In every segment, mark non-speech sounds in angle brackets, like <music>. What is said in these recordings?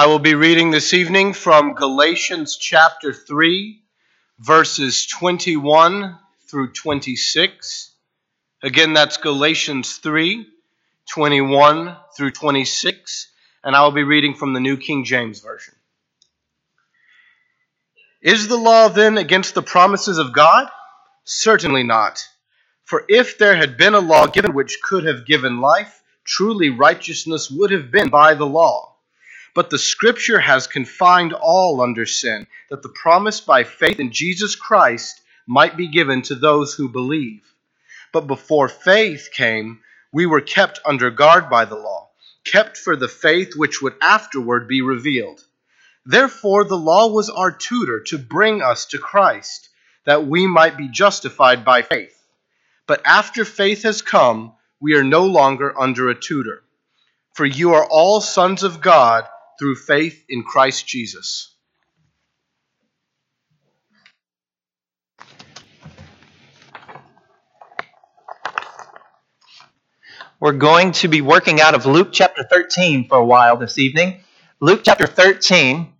I will be reading this evening from Galatians chapter 3, verses 21 through 26. Again, that's Galatians 3, 21 through 26, and I will be reading from the New King James Version. Is the law then against the promises of God? Certainly not. For if there had been a law given which could have given life, truly righteousness would have been by the law. But the Scripture has confined all under sin, that the promise by faith in Jesus Christ might be given to those who believe. But before faith came, we were kept under guard by the law, kept for the faith which would afterward be revealed. Therefore, the law was our tutor to bring us to Christ, that we might be justified by faith. But after faith has come, we are no longer under a tutor. For you are all sons of God through faith in Christ Jesus. We're going to be working out of Luke chapter 13 for a while this evening. Luke chapter 13.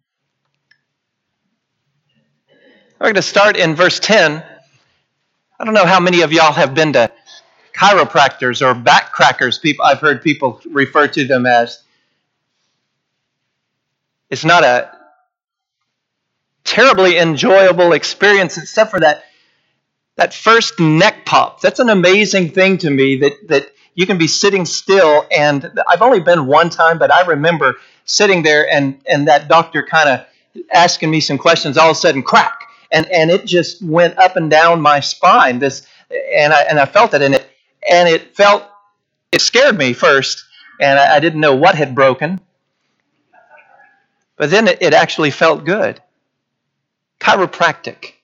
We're going to start in verse 10. I don't know how many of y'all have been to chiropractors or backcrackers. People, I've heard people refer to them as. It's not a terribly enjoyable experience, except for that that first neck pop. That's an amazing thing to me that that you can be sitting still and I've only been one time, but I remember sitting there and and that doctor kind of asking me some questions. All of a sudden, crack and and it just went up and down my spine. This and I and I felt it in it, and it felt it scared me first, and I, I didn't know what had broken. But then it, it actually felt good. Chiropractic.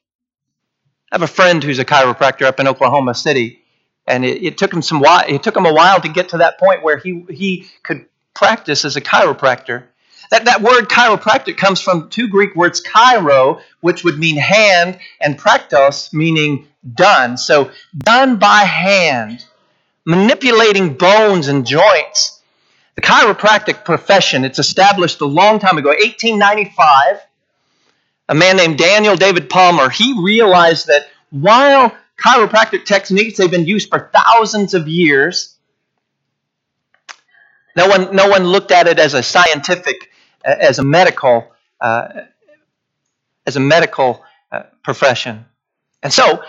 I have a friend who's a chiropractor up in Oklahoma City, and it, it took him some while. It took him a while to get to that point where he he could practice as a chiropractor. That, that word chiropractic comes from two Greek words, chiro, which would mean hand, and praktos, meaning done. So, done by hand, manipulating bones and joints. The chiropractic profession, it's established a long time ago, 1895. A man named Daniel David Palmer, he realized that while chiropractic techniques, they've been used for thousands of years, no one, no one looked at it as a scientific as a medical uh, as a medical uh, profession. And so,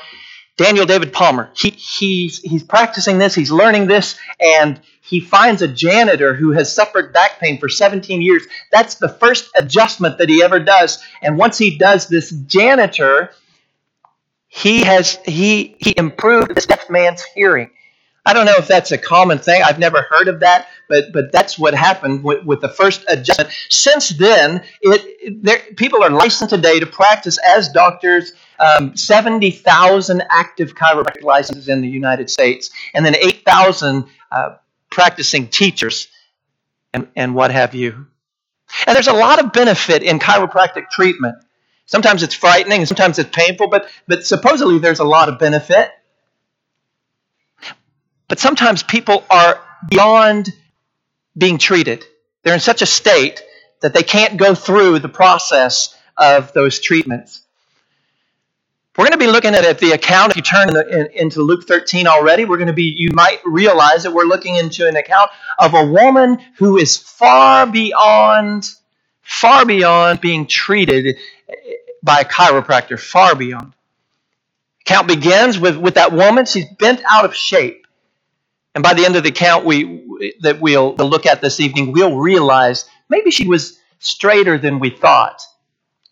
Daniel David Palmer, he, he's, he's practicing this, he's learning this, and he finds a janitor who has suffered back pain for 17 years. That's the first adjustment that he ever does. And once he does this janitor, he has he he improved this deaf man's hearing. I don't know if that's a common thing. I've never heard of that, but but that's what happened with, with the first adjustment. Since then, it, there, people are licensed today to practice as doctors. Um, Seventy thousand active chiropractic licenses in the United States, and then eight thousand uh, practicing teachers, and and what have you. And there's a lot of benefit in chiropractic treatment. Sometimes it's frightening, sometimes it's painful, but but supposedly there's a lot of benefit. But sometimes people are beyond being treated. They're in such a state that they can't go through the process of those treatments. We're going to be looking at the account. If you turn in the, in, into Luke 13 already, we're going to be, you might realize that we're looking into an account of a woman who is far beyond, far beyond being treated by a chiropractor, far beyond. Account begins with, with that woman. She's bent out of shape. And by the end of the count we, that we'll, look at this evening, we'll realize maybe she was straighter than we thought.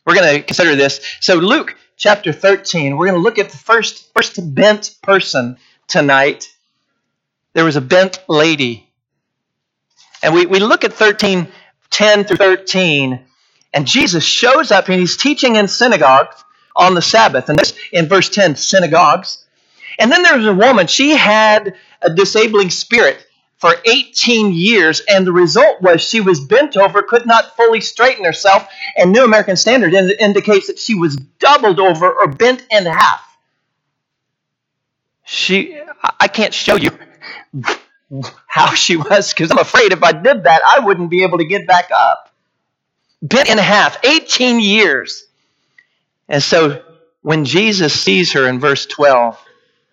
We're going to consider this. So, Luke chapter 13, we're going to look at the first, first bent person tonight. There was a bent lady. And we, we look at 13, 10 through 13, and Jesus shows up and he's teaching in synagogues on the Sabbath. And this in verse 10, synagogues. And then there was a woman, she had a disabling spirit for 18 years, and the result was she was bent over, could not fully straighten herself, and New American Standard indicates that she was doubled over or bent in half. She, I can't show you how she was because I'm afraid if I did that, I wouldn't be able to get back up. bent in half, 18 years. And so when Jesus sees her in verse 12,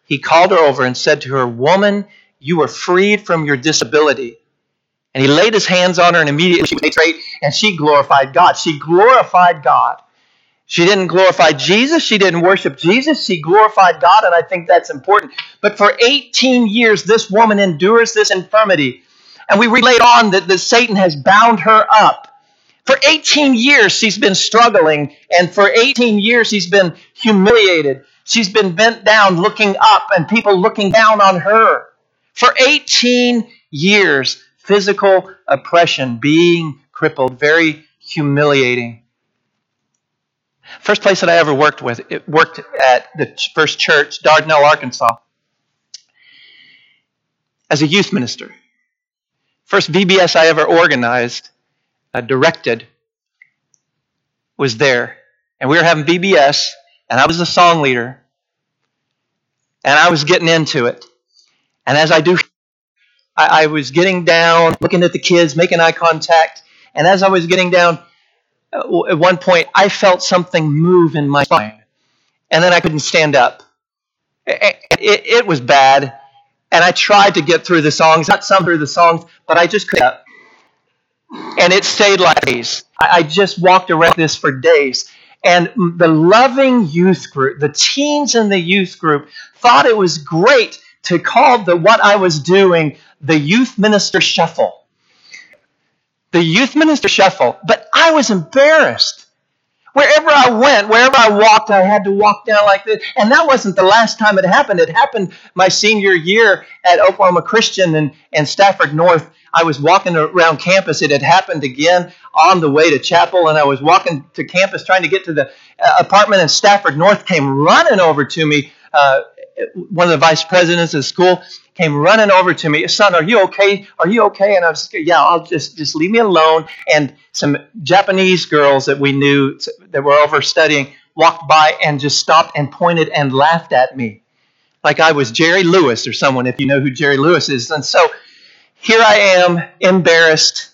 he called her over and said to her, Woman, you are freed from your disability. And he laid his hands on her, and immediately she was made straight, and she glorified God. She glorified God. She didn't glorify Jesus. She didn't worship Jesus. She glorified God, and I think that's important. But for 18 years, this woman endures this infirmity. And we read later on that, that Satan has bound her up. For 18 years, she's been struggling, and for 18 years, she's been humiliated. She's been bent down, looking up, and people looking down on her. For 18 years, physical oppression, being crippled, very humiliating. First place that I ever worked with, it worked at the first church, Dardanelle, Arkansas, as a youth minister. First VBS I ever organized, uh, directed, was there. And we were having VBS, and I was the song leader, and I was getting into it. And as I do, I, I was getting down, looking at the kids, making eye contact, and as I was getting down, uh, at one point, I felt something move in my spine, and then I couldn't stand up. It, it, it was bad, and I tried to get through the songs, not some through the songs, but I just couldn't. And it stayed like days. I, I just walked around this for days. And the loving youth group, the teens in the youth group, thought it was great to call the what I was doing the youth minister shuffle the youth minister shuffle, but I was embarrassed. Wherever I went, wherever I walked, I had to walk down like this. And that wasn't the last time it happened. It happened my senior year at Oklahoma Christian and, and Stafford North. I was walking around campus. It had happened again on the way to chapel, and I was walking to campus trying to get to the uh, apartment, and Stafford North came running over to me. Uh, one of the vice presidents of the school came running over to me, son, are you okay? Are you okay? And I was, yeah, I'll just just leave me alone. And some Japanese girls that we knew that were over studying walked by and just stopped and pointed and laughed at me, like I was Jerry Lewis or someone, if you know who Jerry Lewis is. And so here I am, embarrassed,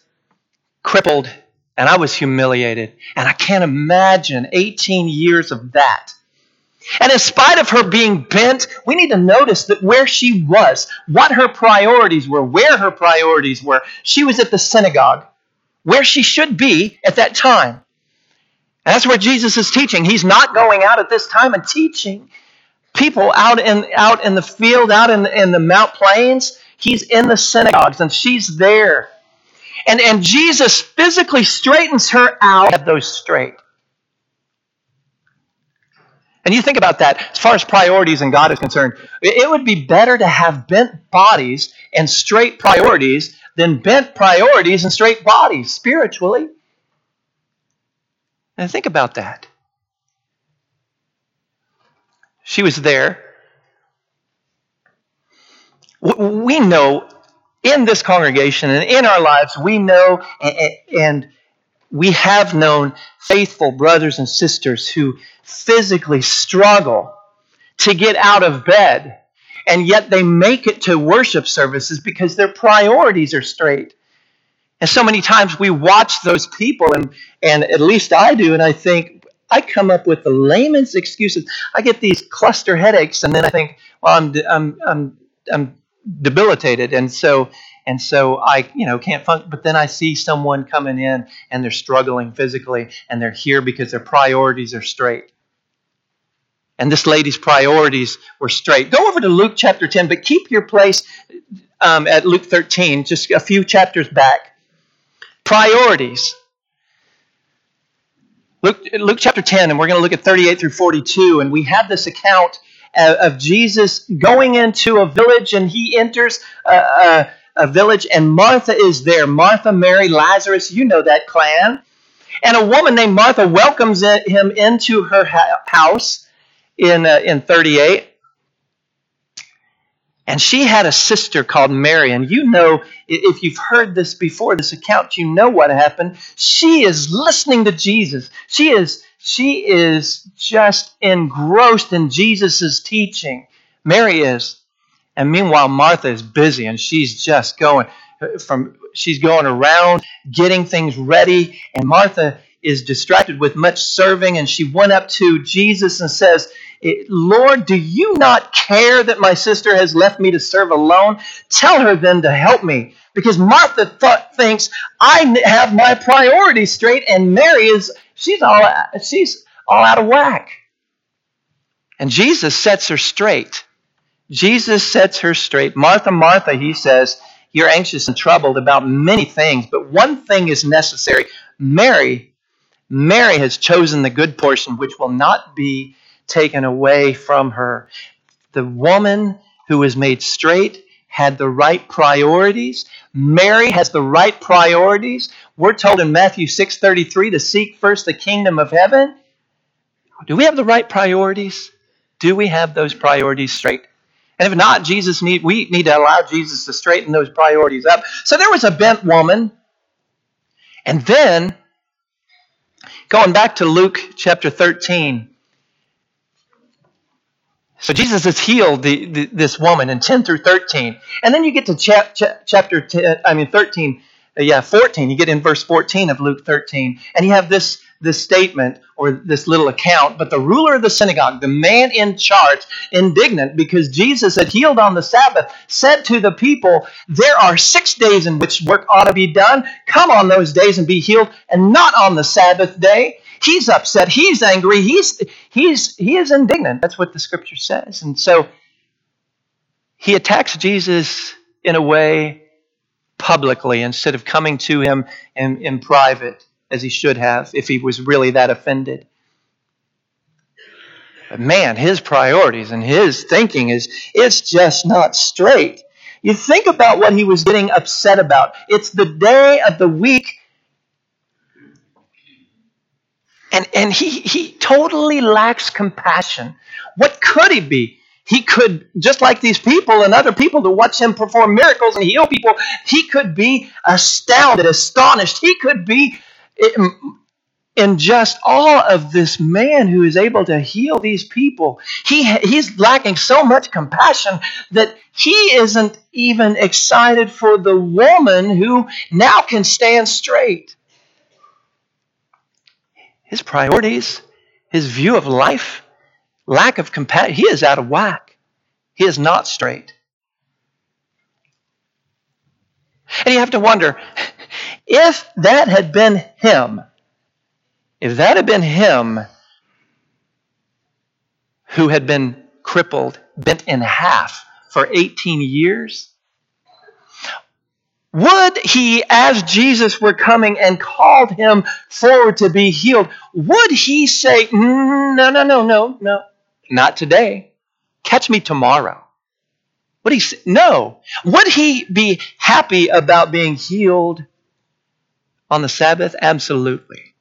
crippled, and I was humiliated. And I can't imagine 18 years of that and in spite of her being bent, we need to notice that where she was, what her priorities were, where her priorities were. She was at the synagogue, where she should be at that time. And that's where Jesus is teaching. He's not going out at this time and teaching people out in, out in the field, out in, in the Mount Plains. He's in the synagogues, and she's there. And, and Jesus physically straightens her out of those straight. And you think about that as far as priorities and God is concerned. It would be better to have bent bodies and straight priorities than bent priorities and straight bodies spiritually. And think about that. She was there. We know in this congregation and in our lives, we know and we have known faithful brothers and sisters who physically struggle to get out of bed, and yet they make it to worship services because their priorities are straight. And so many times we watch those people, and, and at least I do, and I think, I come up with the layman's excuses. I get these cluster headaches, and then I think, well, I'm, I'm, I'm, I'm debilitated. And so and so I, you know, can't function. But then I see someone coming in and they're struggling physically, and they're here because their priorities are straight. And this lady's priorities were straight. Go over to Luke chapter 10, but keep your place um, at Luke 13, just a few chapters back. Priorities. Luke, Luke chapter 10, and we're going to look at 38 through 42, and we have this account of Jesus going into a village, and he enters a, a village, and Martha is there. Martha, Mary, Lazarus, you know that clan. And a woman named Martha welcomes him into her house in, uh, in 38. And she had a sister called Mary. And you know, if you've heard this before, this account, you know what happened. She is listening to Jesus. She is, she is just engrossed in Jesus' teaching. Mary is. And meanwhile, Martha is busy and she's just going from she's going around getting things ready. And Martha is distracted with much serving, and she went up to Jesus and says, eh, Lord, do you not care that my sister has left me to serve alone? Tell her then to help me. Because Martha th- thinks I have my priorities straight, and Mary is she's all she's all out of whack. And Jesus sets her straight. Jesus sets her straight. Martha, Martha, he says, you're anxious and troubled about many things, but one thing is necessary. Mary, Mary has chosen the good portion, which will not be taken away from her. The woman who was made straight had the right priorities. Mary has the right priorities. We're told in Matthew 6:33 to seek first the kingdom of heaven. Do we have the right priorities? Do we have those priorities straight? And if not, Jesus need we need to allow Jesus to straighten those priorities up. So there was a bent woman. And then going back to Luke chapter 13. So Jesus has healed the, the, this woman in 10 through 13. And then you get to cha- cha- chapter 10, I mean 13, uh, yeah, 14. You get in verse 14 of Luke 13. And you have this this statement or this little account, but the ruler of the synagogue, the man in charge, indignant because Jesus had healed on the Sabbath, said to the people, There are six days in which work ought to be done. Come on those days and be healed, and not on the Sabbath day. He's upset. He's angry. He's he's he is indignant. That's what the scripture says. And so he attacks Jesus in a way publicly instead of coming to him in, in private as he should have if he was really that offended. But man, his priorities and his thinking is it's just not straight. You think about what he was getting upset about. It's the day of the week. And, and he, he totally lacks compassion. What could he be? He could, just like these people and other people to watch him perform miracles and heal people, he could be astounded, astonished. He could be in just all of this man who is able to heal these people, he, he's lacking so much compassion that he isn't even excited for the woman who now can stand straight. His priorities, his view of life, lack of compassion, he is out of whack. He is not straight. And you have to wonder if that had been him, if that had been him who had been crippled, bent in half for 18 years, would he, as Jesus were coming and called him forward to be healed, would he say, mm, No, no, no, no, no, not today. Catch me tomorrow? Would he say, No. Would he be happy about being healed on the Sabbath? Absolutely.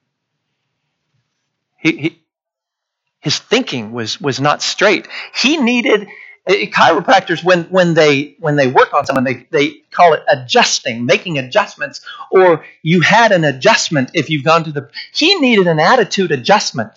He, he, his thinking was, was not straight. He needed uh, chiropractors when, when they when they work on someone they, they call it adjusting making adjustments or you had an adjustment if you've gone to the he needed an attitude adjustment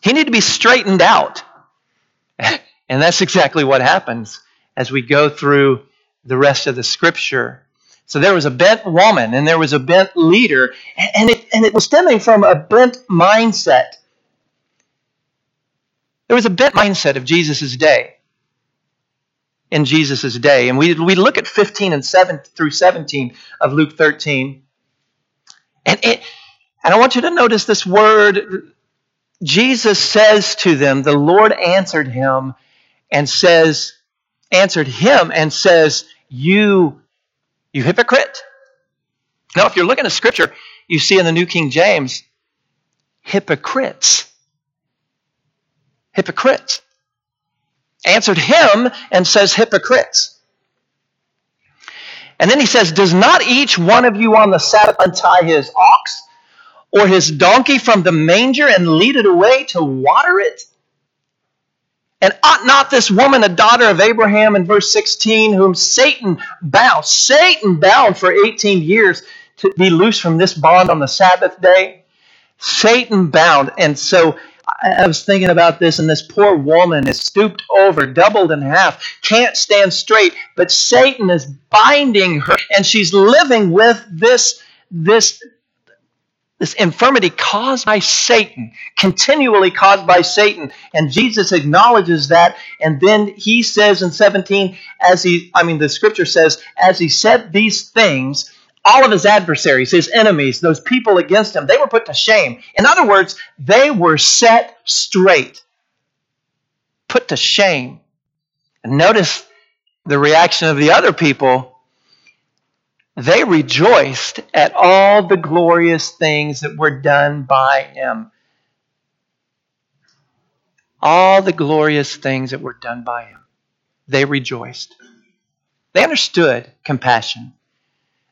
he needed to be straightened out <laughs> and that's exactly what happens as we go through the rest of the scripture so there was a bent woman and there was a bent leader, and it, and it was stemming from a bent mindset. There was a bent mindset of Jesus' day. In Jesus' day. And we, we look at 15 and 7 through 17 of Luke 13. And, it, and I want you to notice this word. Jesus says to them, the Lord answered him and says, answered him and says, You you hypocrite. Now, if you're looking at Scripture, you see in the New King James, hypocrites. Hypocrites. Answered him and says, hypocrites. And then he says, Does not each one of you on the Sabbath untie his ox or his donkey from the manger and lead it away to water it? And ought not this woman, a daughter of Abraham, in verse 16, whom Satan bound, Satan bound for 18 years to be loose from this bond on the Sabbath day? Satan bound. And so I was thinking about this, and this poor woman is stooped over, doubled in half, can't stand straight, but Satan is binding her, and she's living with this, this this infirmity caused by Satan, continually caused by Satan. And Jesus acknowledges that. And then he says in 17, as he, I mean, the scripture says, as he said these things, all of his adversaries, his enemies, those people against him, they were put to shame. In other words, they were set straight, put to shame. And notice the reaction of the other people they rejoiced at all the glorious things that were done by him. All the glorious things that were done by him. They rejoiced. They understood compassion.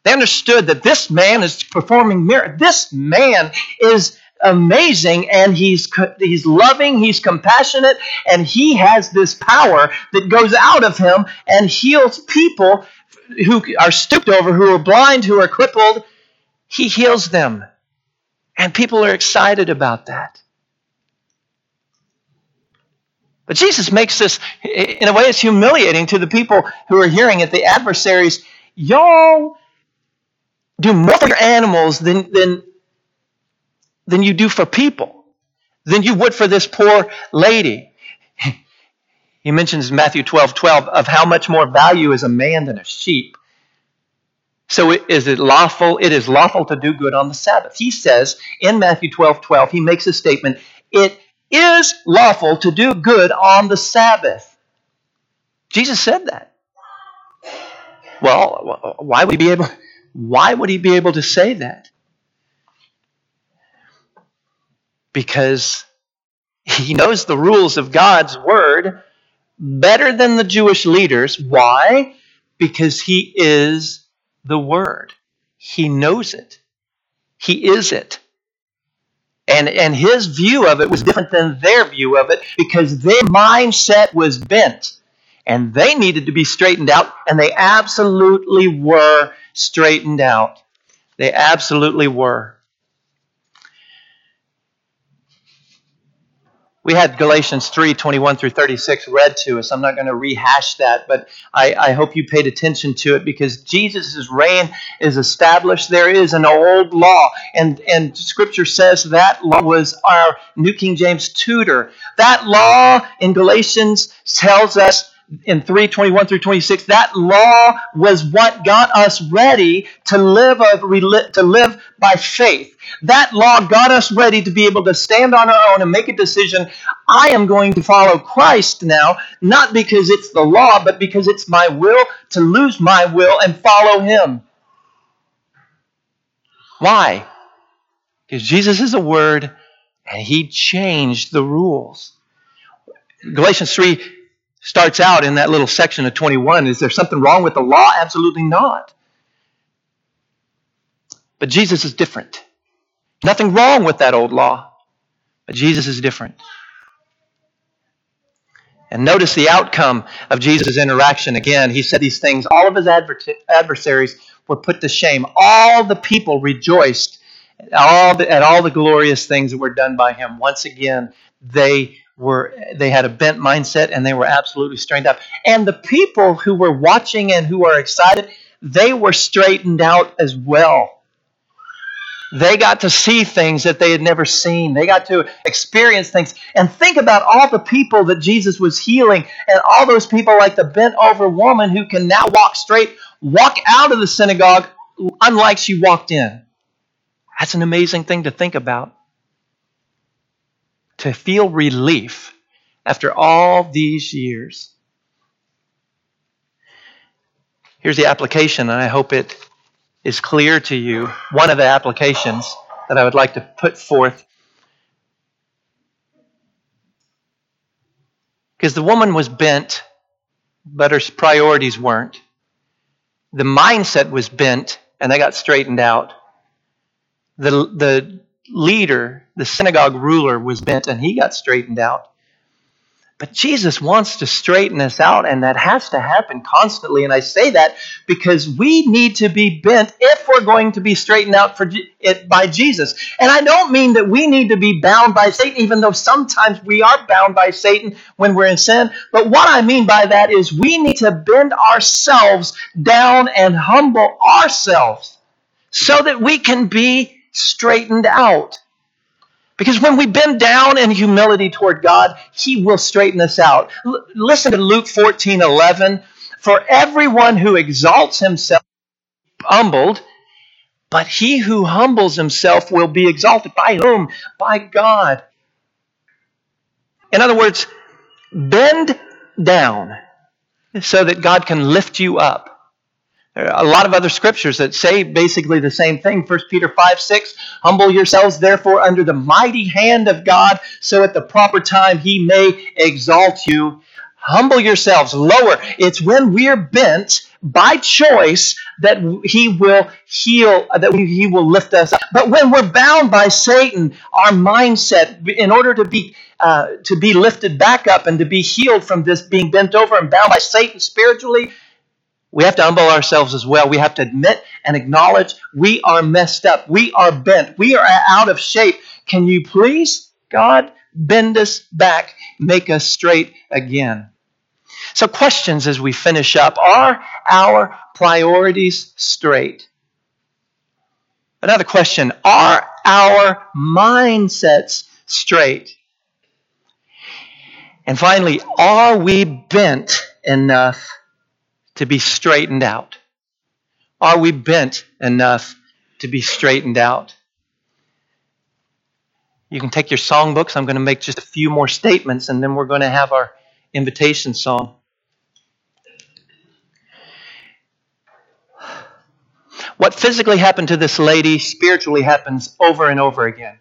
They understood that this man is performing miracles. This man is amazing and he's he's loving he's compassionate and he has this power that goes out of him and heals people who are stooped over, who are blind, who are crippled, he heals them. And people are excited about that. But Jesus makes this, in a way, it's humiliating to the people who are hearing it, the adversaries. Y'all do more for your animals than, than, than you do for people, than you would for this poor lady. He mentions Matthew 12 12 of how much more value is a man than a sheep. So is it lawful? It is lawful to do good on the Sabbath. He says in Matthew 12 12, he makes a statement, it is lawful to do good on the Sabbath. Jesus said that. Well, why would he be able why would he be able to say that? Because he knows the rules of God's word better than the Jewish leaders. Why? Because he is the Word. He knows it. He is it. And, and his view of it was different than their view of it because their mindset was bent. And they needed to be straightened out, and they absolutely were straightened out. They absolutely were. We had Galatians 3 21 through 36 read to us. I'm not going to rehash that, but I, I, hope you paid attention to it because Jesus' reign is established. There is an old law, and, and Scripture says that law was our New King James tutor. That law in Galatians tells us in 321 through 26 that law was what got us ready to live a, to live by faith. That law got us ready to be able to stand on our own and make a decision i am going to follow christ now not because it's the law but because it's my will to lose my will and follow him. Why? Because jesus is a word and he changed the rules. Galatians 3 starts out in that little section of 21. Is there something wrong with the law? Absolutely not. But Jesus is different. Nothing wrong with that old law, but Jesus is different. And notice the outcome of Jesus' interaction again. He said these things. All of his adversaries were put to shame. All the people rejoiced at all the, at all the glorious things that were done by him. Once again, they were they had a bent mindset and they were absolutely strained up. And the people who were watching and who are excited, they were straightened out as well. They got to see things that they had never seen. They got to experience things. And think about all the people that Jesus was healing and all those people like the bent over woman who can now walk straight, walk out of the synagogue unlike she walked in. That's an amazing thing to think about to feel relief after all these years. Here's the application, and I hope it is clear to you. One of the applications that I would like to put forth. Because the woman was bent, but her priorities weren't. The mindset was bent, and they got straightened out. The, the leader, the synagogue ruler, was bent and he got straightened out. But Jesus wants to straighten us out, and that has to happen constantly. And I say that because we need to be bent if we're going to be straightened out for it by Jesus. And I don't mean that we need to be bound by Satan, even though sometimes we are bound by Satan when we're in sin. But what I mean by that is we need to bend ourselves down and humble ourselves so that we can be straightened out. Because when we bend down in humility toward God, He will straighten us out. L- listen to Luke 14 11. For everyone who exalts himself humbled, but he who humbles himself will be exalted. By whom? By God. In other words, bend down so that God can lift you up. A lot of other scriptures that say basically the same thing. 1 Peter 5 6, humble yourselves therefore under the mighty hand of God, so at the proper time he may exalt you. Humble yourselves lower. It's when we're bent by choice that he will heal, that he will lift us up. But when we're bound by Satan, our mindset, in order to be uh, to be lifted back up and to be healed from this being bent over and bound by Satan spiritually, we have to humble ourselves as well. We have to admit and acknowledge we are messed up. We are bent. We are out of shape. Can you please, God, bend us back, make us straight again? So, questions as we finish up Are our priorities straight? Another question Are our mindsets straight? And finally, are we bent enough to be straightened out? Are we bent enough to be straightened out? You can take your songbooks. I'm going to make just a few more statements and then we're going to have our invitation song. What physically happened to this lady spiritually happens over and over again.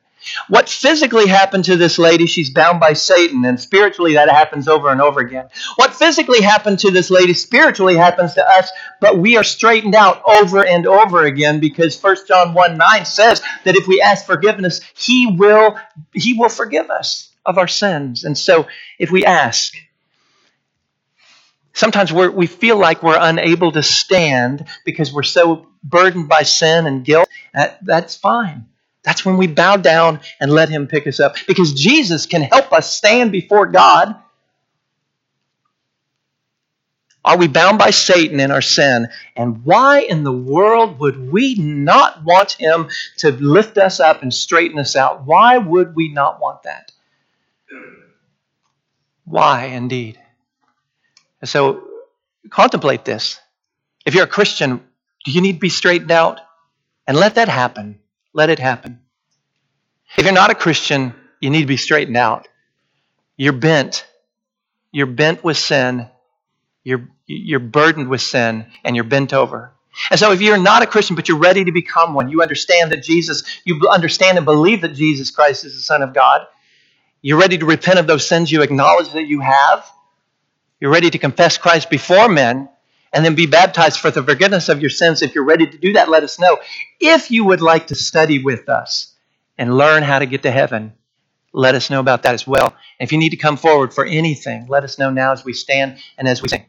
What physically happened to this lady, she's bound by Satan, and spiritually that happens over and over again. What physically happened to this lady spiritually happens to us, but we are straightened out over and over again because 1 John 1 9 says that if we ask forgiveness, he will, he will forgive us of our sins. And so if we ask, Sometimes we feel like we're unable to stand because we're so burdened by sin and guilt. That, that's fine. That's when we bow down and let Him pick us up. Because Jesus can help us stand before God. Are we bound by Satan in our sin? And why in the world would we not want Him to lift us up and straighten us out? Why would we not want that? Why, indeed? so contemplate this. If you're a Christian, do you need to be straightened out? And let that happen. Let it happen. If you're not a Christian, you need to be straightened out. You're bent. You're bent with sin. You're, you're burdened with sin, and you're bent over. And so, if you're not a Christian, but you're ready to become one, you understand that Jesus, you understand and believe that Jesus Christ is the Son of God, you're ready to repent of those sins you acknowledge that you have, you're ready to confess Christ before men and then be baptized for the forgiveness of your sins. If you're ready to do that, let us know. If you would like to study with us and learn how to get to heaven, let us know about that as well. And if you need to come forward for anything, let us know now as we stand and as we sing.